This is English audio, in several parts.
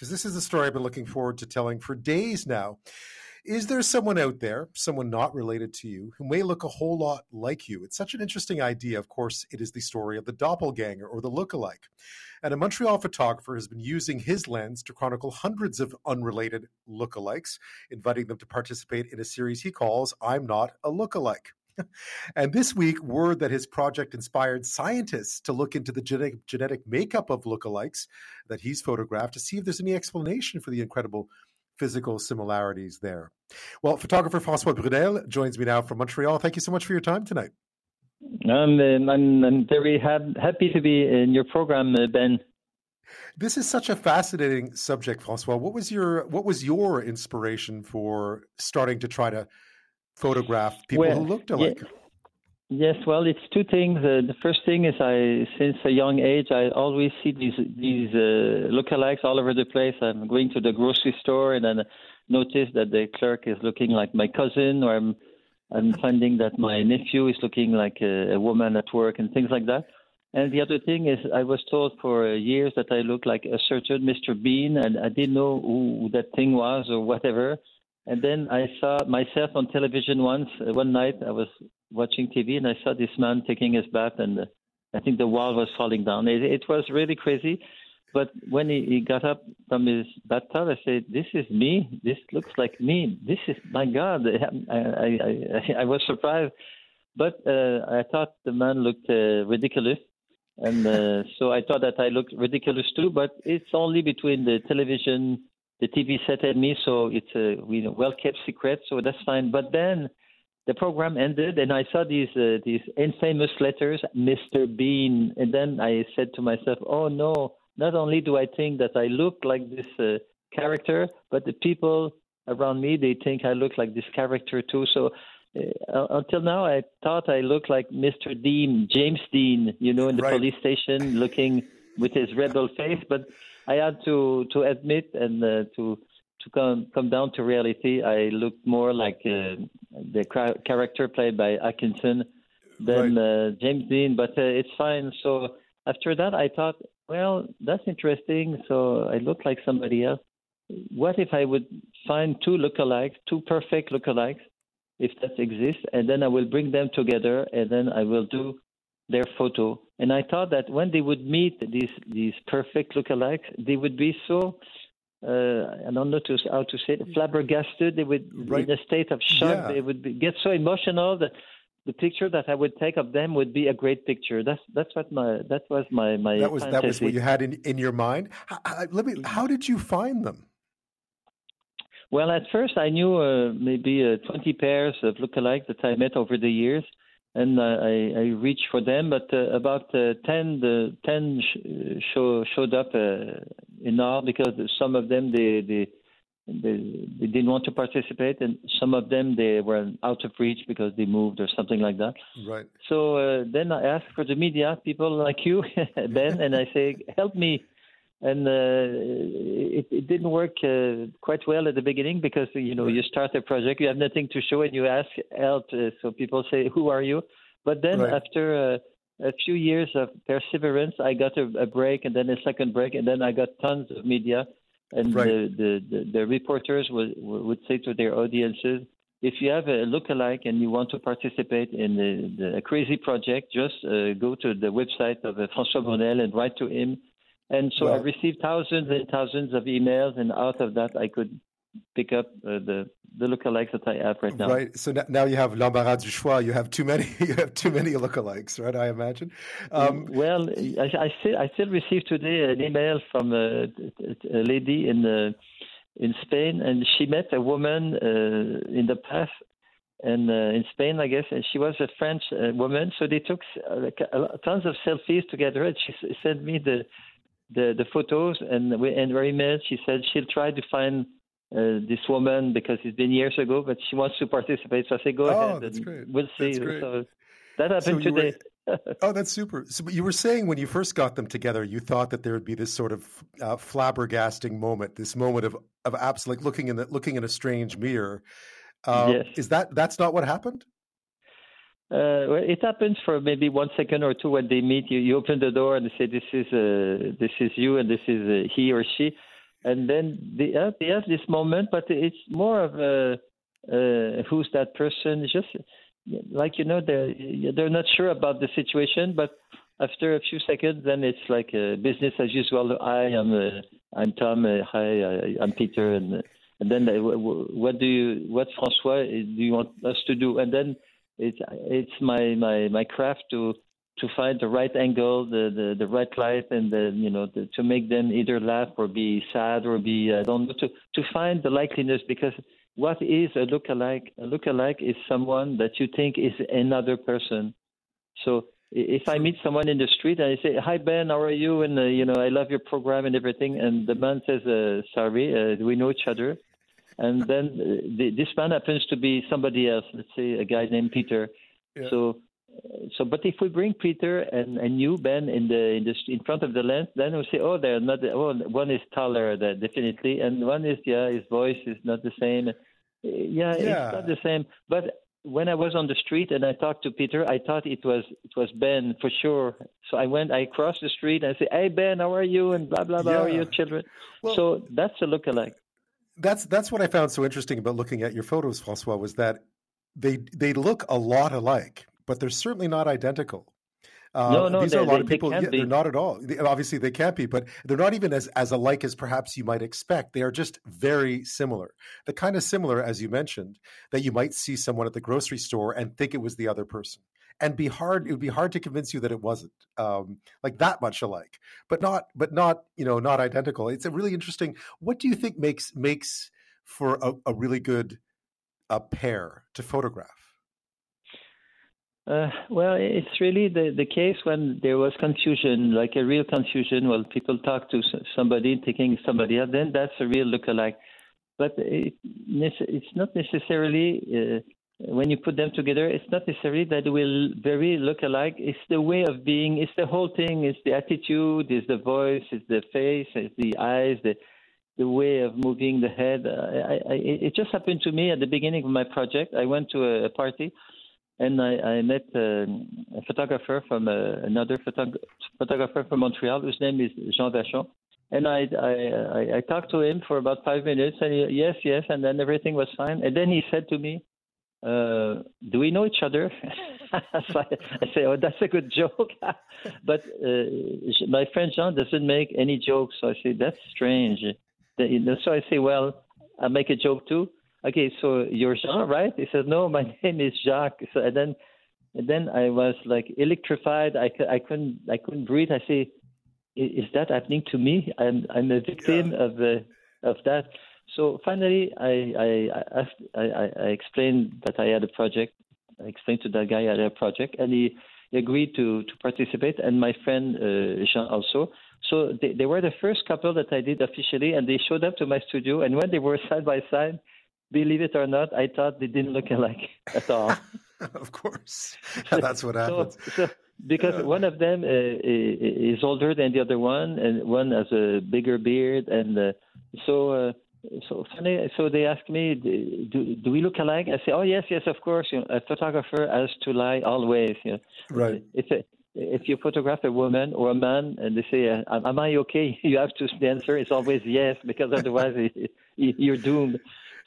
because this is a story I've been looking forward to telling for days now. Is there someone out there, someone not related to you, who may look a whole lot like you? It's such an interesting idea. Of course, it is the story of the doppelganger or the look-alike. And a Montreal photographer has been using his lens to chronicle hundreds of unrelated look-alikes, inviting them to participate in a series he calls I'm Not a Look-alike. And this week, word that his project inspired scientists to look into the genetic, genetic makeup of lookalikes that he's photographed to see if there's any explanation for the incredible physical similarities there. Well, photographer Francois Brunelle joins me now from Montreal. Thank you so much for your time tonight. Um, I'm, I'm very ha- happy to be in your program, uh, Ben. This is such a fascinating subject, Francois. What was your what was your inspiration for starting to try to photograph people well, who looked alike? Yeah. Yes, well, it's two things. Uh, the first thing is, I since a young age, I always see these these uh, lookalikes all over the place. I'm going to the grocery store and then notice that the clerk is looking like my cousin, or I'm I'm finding that my nephew is looking like a, a woman at work and things like that. And the other thing is, I was told for years that I look like a certain Mr. Bean, and I didn't know who that thing was or whatever. And then I saw myself on television once. Uh, one night I was watching TV and I saw this man taking his bath, and uh, I think the wall was falling down. It, it was really crazy. But when he, he got up from his bathtub, I said, "This is me. This looks like me. This is my God." I I I, I was surprised, but uh, I thought the man looked uh, ridiculous, and uh, so I thought that I looked ridiculous too. But it's only between the television the TV set at me, so it's a you know, well kept secret, so that's fine. But then the program ended, and I saw these uh, these infamous letters, Mr. Bean, and then I said to myself, "Oh no! Not only do I think that I look like this uh, character, but the people around me they think I look like this character too." So. Uh, until now, I thought I looked like Mr. Dean, James Dean, you know, in the right. police station, looking with his rebel face. But I had to to admit and uh, to to come come down to reality. I looked more like uh, the cra- character played by Atkinson than right. uh, James Dean, but uh, it's fine. So after that, I thought, well, that's interesting. So I look like somebody else. What if I would find two lookalikes, two perfect lookalikes, if that exists, and then I will bring them together, and then I will do their photo. And I thought that when they would meet these these perfect lookalikes, they would be so uh, I don't know to, how to say it, flabbergasted. They would right. in a state of shock. Yeah. They would be, get so emotional that the picture that I would take of them would be a great picture. That's that's what my that was my my that was fantasy. that was what you had in in your mind. How, let me. How did you find them? Well, at first I knew uh, maybe uh, 20 pairs of lookalikes that I met over the years, and I, I reached for them. But uh, about uh, 10, the 10 sh- show, showed up uh, in all because some of them they, they they, they didn't want to participate, and some of them they were out of reach because they moved or something like that. Right. So uh, then I asked for the media, people like you, Ben, and I say, help me and uh, it, it, didn't work uh, quite well at the beginning because you know you start a project, you have nothing to show, and you ask help. Uh, so people say, "Who are you?" But then right. after uh, a few years of perseverance, I got a, a, break, and then a second break, and then I got tons of media, and right. the, the, the, the, reporters would would say to their audiences. If you have a lookalike and you want to participate in the, the a crazy project, just uh, go to the website of uh, François Brunelle and write to him and so I received thousands and thousands of emails, and out of that, I could pick up uh, the the lookalikes that I have right now. Right. So now you have l'embarras du choix. You have too many. You have too many lookalikes, right? I imagine. Um, well, I, I, still I still received today an email from a, a lady in uh, in Spain, and she met a woman uh, in the past. And uh, in Spain, I guess, and she was a French uh, woman. So they took uh, tons of selfies together, and she sent me the the the photos and we, and her email. She said she'll try to find uh, this woman because it's been years ago, but she wants to participate. So I say, go oh, ahead. That's great. We'll see. So that happened so today. Were, oh, that's super. So you were saying when you first got them together, you thought that there would be this sort of uh, flabbergasting moment, this moment of of absolute like looking in the, looking in a strange mirror. Um, yes. Is that that's not what happened? Uh, it happens for maybe one second or two when they meet. You, you open the door and they say, "This is uh, this is you, and this is uh, he or she." and then they have, they have this moment, but it's more of a uh, who's that person? Just like you know, they're they're not sure about the situation, but after a few seconds, then it's like uh, business as usual. Hi, I'm uh, I'm Tom. Uh, hi, uh, I'm Peter, and and then uh, what do you what François do you want us to do? And then it's it's my my my craft to to find the right angle, the the, the right light, and the you know the, to make them either laugh or be sad or be I don't know to to find the likeliness because what is a look-alike? A look-alike is someone that you think is another person. So if I meet someone in the street and I say, "Hi Ben, how are you?" and uh, you know, I love your program and everything, and the man says, uh, "Sorry, uh, we know each other," and then uh, the, this man happens to be somebody else. Let's say a guy named Peter. Yeah. So, uh, so, but if we bring Peter and, and you Ben in the in the in front of the lens, then we say, "Oh, they're not. Oh, one is taller, uh, that definitely, and one is yeah, his voice is not the same." Yeah, yeah, it's not the same. But when I was on the street and I talked to Peter, I thought it was it was Ben for sure. So I went, I crossed the street and I said, "Hey Ben, how are you?" and blah blah blah. Yeah. How are your children? Well, so that's a look-alike. That's that's what I found so interesting about looking at your photos, Francois, was that they they look a lot alike, but they're certainly not identical. Uh, no, no, these are a lot they, of people. They yeah, they're not at all. They, obviously, they can't be, but they're not even as as alike as perhaps you might expect. They are just very similar. The kind of similar, as you mentioned, that you might see someone at the grocery store and think it was the other person, and be hard. It would be hard to convince you that it wasn't um, like that much alike, but not, but not, you know, not identical. It's a really interesting. What do you think makes makes for a, a really good a pair to photograph? Uh, well, it's really the, the case when there was confusion, like a real confusion. Well, people talk to somebody thinking somebody else, then that's a real look-alike. But it, it's not necessarily, uh, when you put them together, it's not necessarily that they will very look alike. It's the way of being, it's the whole thing, it's the attitude, it's the voice, it's the face, it's the eyes, the, the way of moving the head. I, I, it just happened to me at the beginning of my project. I went to a, a party and I, I met uh, a photographer from uh, another photog- photographer from Montreal whose name is Jean Vachon. And I, I, I, I talked to him for about five minutes, and he, yes, yes, and then everything was fine. And then he said to me, uh, "Do we know each other?" so I, I say, "Oh, that's a good joke," but uh, my friend Jean doesn't make any jokes. So I say, "That's strange." So I say, "Well, I make a joke too." okay, so you're Jean, right? He said, no, my name is Jacques. So, and then, and then I was like electrified. I, I couldn't, I couldn't breathe. I say, is that happening to me? I'm, I'm a victim yeah. of, uh, of that. So finally, I, I, asked, I, I explained that I had a project. I explained to that guy I had a project, and he, he agreed to, to participate, and my friend uh, Jean also. So they, they were the first couple that I did officially, and they showed up to my studio. And when they were side by side, believe it or not, I thought they didn't look alike at all. of course, that's what happens. So, so because yeah. one of them uh, is older than the other one, and one has a bigger beard, and uh, so. Uh, so funny. So they ask me, do, do we look alike? I say, oh yes, yes, of course. You know, a photographer has to lie always. You know. Right. If a, if you photograph a woman or a man and they say, "Am I okay?" You have to the answer is always yes, because otherwise you're doomed.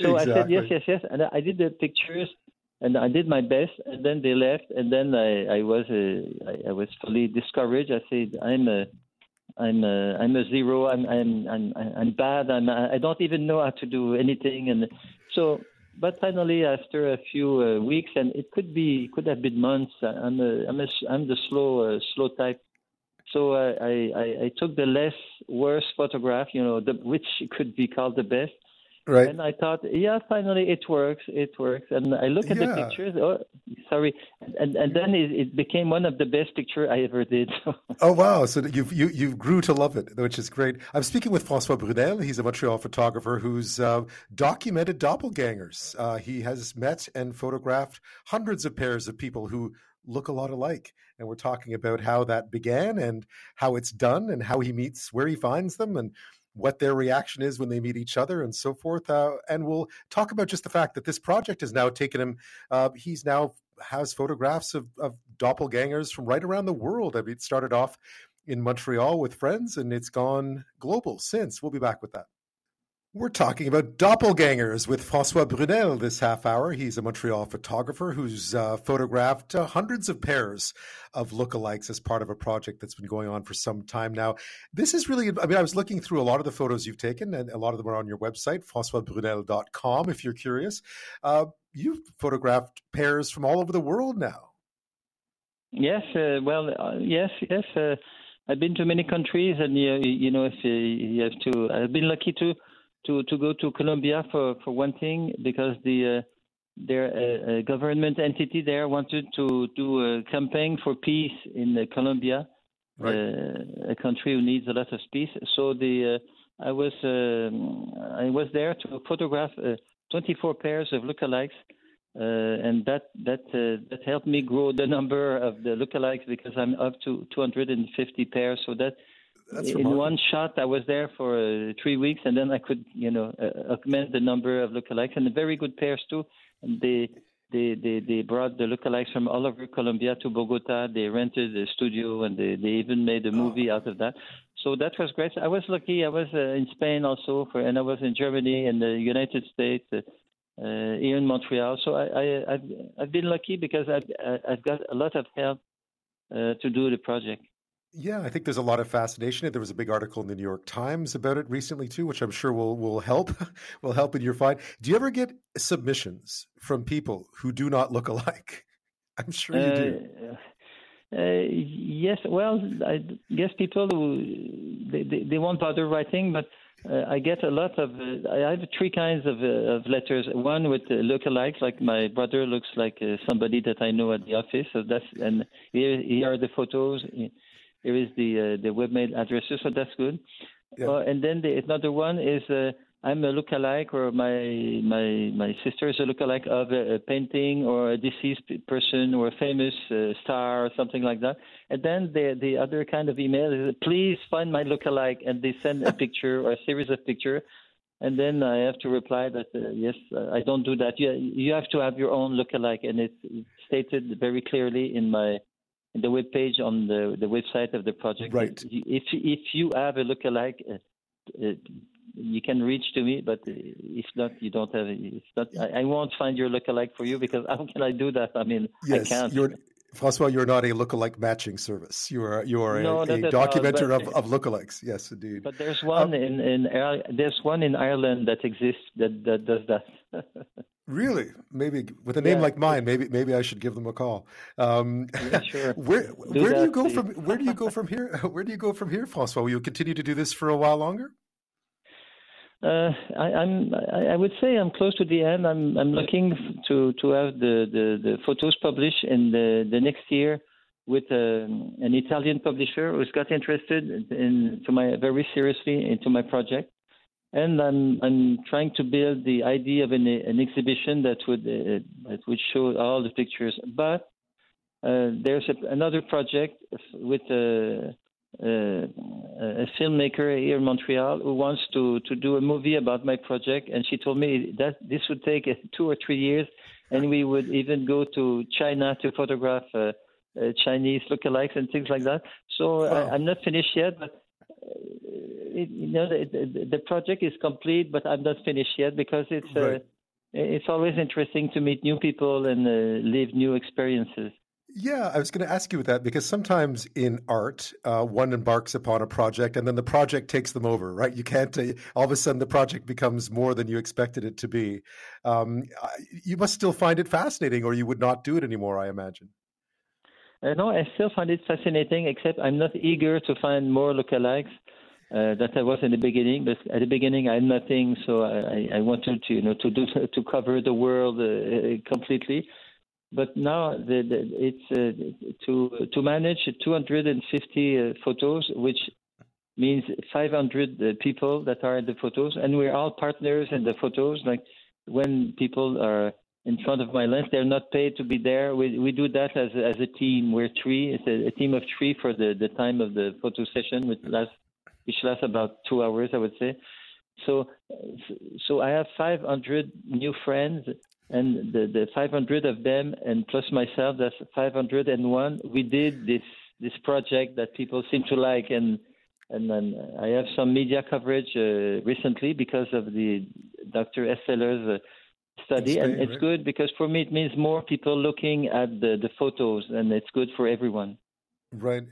So exactly. I said yes, yes, yes, and I did the pictures and I did my best, and then they left, and then I, I was uh, I, I was fully discouraged. I said I'm a I'm a, I'm a zero. I'm I'm I'm I'm bad. I'm I don't even know how to do anything, and so. But finally, after a few uh, weeks, and it could be could have been months. I'm a, I'm a, I'm the slow uh, slow type. So uh, I, I I took the less worst photograph, you know, the, which could be called the best, Right. And I thought, yeah, finally it works. It works. And I look at yeah. the pictures. Oh, sorry. And and then it, it became one of the best pictures I ever did. oh wow! So you've you you grew to love it, which is great. I'm speaking with Francois Brunelle. He's a Montreal photographer who's uh, documented doppelgangers. Uh, he has met and photographed hundreds of pairs of people who look a lot alike. And we're talking about how that began and how it's done and how he meets where he finds them and what their reaction is when they meet each other and so forth. Uh, and we'll talk about just the fact that this project has now taken him. Uh, he's now has photographs of, of doppelgangers from right around the world. I mean, it started off in Montreal with friends, and it's gone global since. We'll be back with that. We're talking about doppelgangers with Francois Brunelle this half hour. He's a Montreal photographer who's uh, photographed uh, hundreds of pairs of lookalikes as part of a project that's been going on for some time now. This is really, I mean, I was looking through a lot of the photos you've taken, and a lot of them are on your website, francoisbrunelle.com, if you're curious. Uh, you've photographed pairs from all over the world now. Yes, uh, well, uh, yes, yes. Uh, I've been to many countries, and you, you know, if you have to, I've been lucky to to to go to Colombia for for one thing because the uh, their uh, uh, government entity there wanted to do a campaign for peace in uh, Colombia, right. Uh, a country who needs a lot of peace. So the uh, I was um, I was there to photograph 24 pairs of lookalikes. and that that that helped me grow the number of the lookalikes because I'm up to 250 pairs. So that that's in one shot, I was there for uh, three weeks, and then I could, you know, uh, augment the number of lookalikes, and very good pairs too. And they they they, they brought the lookalikes from all over Colombia to Bogota. They rented a studio, and they, they even made a movie oh. out of that. So that was great. I was lucky. I was uh, in Spain also, for, and I was in Germany and the United States. Uh, uh, here in Montreal, so I, I, I've I've been lucky because I've I've got a lot of help uh, to do the project. Yeah, I think there's a lot of fascination. There was a big article in the New York Times about it recently too, which I'm sure will will help will help in your fight. Do you ever get submissions from people who do not look alike? I'm sure you do. Uh, uh, yes, well, I guess people who they, they, they won't bother writing, but uh, I get a lot of. Uh, I have three kinds of, uh, of letters. One with uh, lookalikes, like my brother looks like uh, somebody that I know at the office. So that's and here, here are the photos. Here is the uh, the webmail addresses, so that's good. Yeah. Uh, and then the, another one is uh, I'm a lookalike, or my my my sister is a lookalike of a, a painting or a deceased person or a famous uh, star or something like that. And then the the other kind of email is please find my lookalike, and they send a picture or a series of pictures. And then I have to reply that uh, yes, uh, I don't do that. You you have to have your own lookalike, and it's stated very clearly in my the web page on the, the website of the project. Right. If if you have a lookalike, uh, uh, you can reach to me. But if not, you don't have. If not, I, I, won't find your lookalike for you because how can I do that? I mean, yes, I can't. You're, Francois, you're not a lookalike matching service. You are you are no, a, a documenter of, of lookalikes. Yes, indeed. But there's one um, in in there's one in Ireland that exists that that does that. Really? Maybe with a name yeah. like mine, maybe maybe I should give them a call. Um, yeah, sure. where do where do you go please. from where do you go from here? Where do you go from here, Francois? Will you continue to do this for a while longer? Uh, I, I'm. I would say I'm close to the end. I'm. I'm looking to to have the, the, the photos published in the, the next year with um, an Italian publisher who's got interested in to my very seriously into my project and I'm I'm trying to build the idea of an, an exhibition that would uh, that would show all the pictures. But uh, there's a, another project with a, a, a, filmmaker here in Montreal who wants to to do a movie about my project, and she told me that this would take two or three years, and we would even go to China to photograph. Uh, uh, Chinese lookalikes and things like that. So uh, I'm not finished yet, but it, you know, the, the, project is complete, but I'm not finished yet because it's uh, right. uh, it's always interesting to meet new people and uh, live new experiences. Yeah, I was going to ask you that because sometimes in art, uh, one embarks upon a project and then the project takes them over, right? You can't, uh, all of a sudden, the project becomes more than you expected it to be. Um, you must still find it fascinating, or you would not do it anymore, I imagine. Uh, no, I still find it fascinating, except I'm not eager to find more lookalikes uh, that I was in the beginning. But at the beginning, I had nothing, so I, I wanted to you know to do to cover the world uh, uh completely. But now the, the, it's uh, to to manage 250 uh, photos, which means 500 uh, people that are in the photos, and we're all partners in the photos. Like when people are in front of my lens, they're not paid to be there. We we do that as as a team. We're three. It's a, a team of three for the the time of the photo session, which lasts which lasts about two hours, I would say. So, so I have 500 new friends, and the, the 500 of them, and plus myself, that's 501. We did this this project that people seem to like, and and then I have some media coverage uh, recently because of the Dr. Esteller's uh, study, Spain, and it's right? good because for me it means more people looking at the, the photos, and it's good for everyone. Right.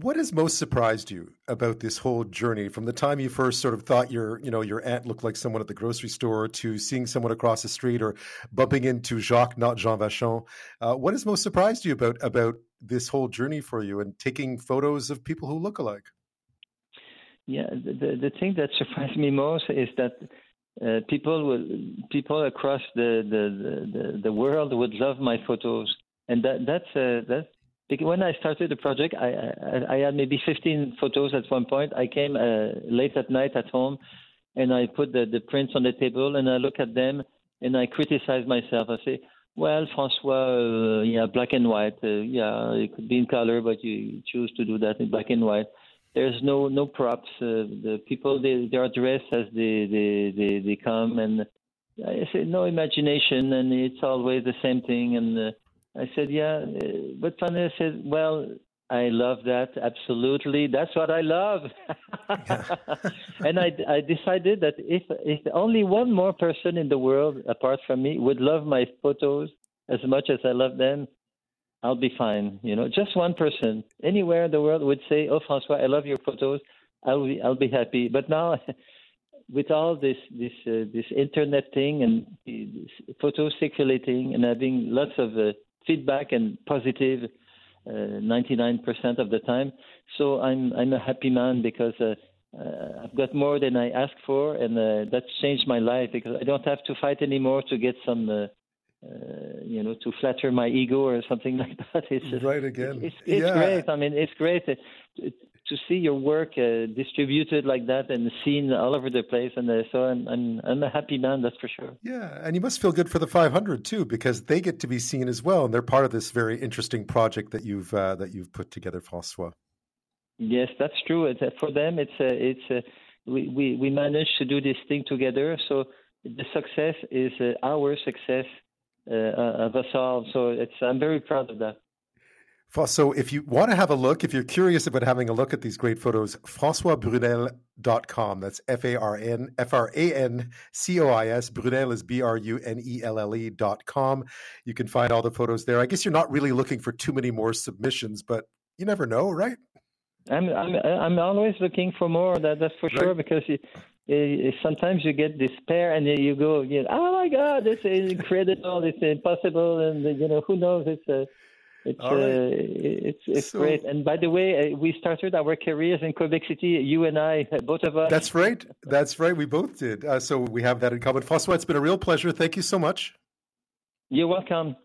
What has most surprised you about this whole journey from the time you first sort of thought your, you know, your aunt looked like someone at the grocery store to seeing someone across the street or bumping into Jacques, not Jean Vachon? Uh, what has most surprised you about about this whole journey for you and taking photos of people who look alike? Yeah, the the thing that surprised me most is that uh, people will people across the, the the, the world would love my photos, and that that's uh, that's when I started the project, I, I, I, had maybe 15 photos at one point. I came uh, late at night at home, and I put the, the prints on the table, and I look at them, and I criticize myself. I say, "Well, François, uh, yeah, black and white. Uh, yeah, it could be in color, but you choose to do that in black and white. There's no no props. Uh, the people they they are dressed as they they they, they come, and I say no imagination, and it's always the same thing, and." I said, yeah. Uh, but Tanya said, well, I love that. Absolutely. That's what I love. and I, I decided that if, if only one more person in the world, apart from me, would love my photos as much as I love them, I'll be fine. You know, just one person anywhere in the world would say, "Oh, François, I love your photos. I'll be, I'll be happy." But now, with all this this uh, this internet thing and photos circulating and having lots of uh, feedback and positive uh, 99% of the time. So I'm I'm a happy man because uh, uh, I've got more than I asked for, and uh, that's changed my life because I don't have to fight anymore to get some. Uh, uh, you know, to flatter my ego or something like that. It's just, right again. It's, it's yeah. great. I mean, it's great to see your work uh, distributed like that and seen all over the place. And uh, so I'm, I'm, I'm a happy man, that's for sure. Yeah, and you must feel good for the 500 too, because they get to be seen as well, and they're part of this very interesting project that you've uh, that you've put together, François. Yes, that's true. It's, uh, for them, it's uh, it's uh, we, we we managed to do this thing together. So the success is our success of us all. So it's I'm very proud of that. So if you want to have a look, if you're curious about having a look at these great photos, FrancoisBrunelle.com. That's F-A-R-N, F-R-A-N-C-O-I-S. Brunelle is B-R-U-N-E-L-L-E dot com. You can find all the photos there. I guess you're not really looking for too many more submissions, but you never know, right? I'm I'm I'm always looking for more. That that's for right. sure because you, you, sometimes you get despair and you go, you know, oh my God, this is incredible, it's impossible, and you know who knows it's a it's uh, it's it's so, great. And by the way, uh, we started our careers in Quebec City. You and I, both of us. That's right. That's right. We both did. Uh, so we have that in common. François, it's been a real pleasure. Thank you so much. You're welcome.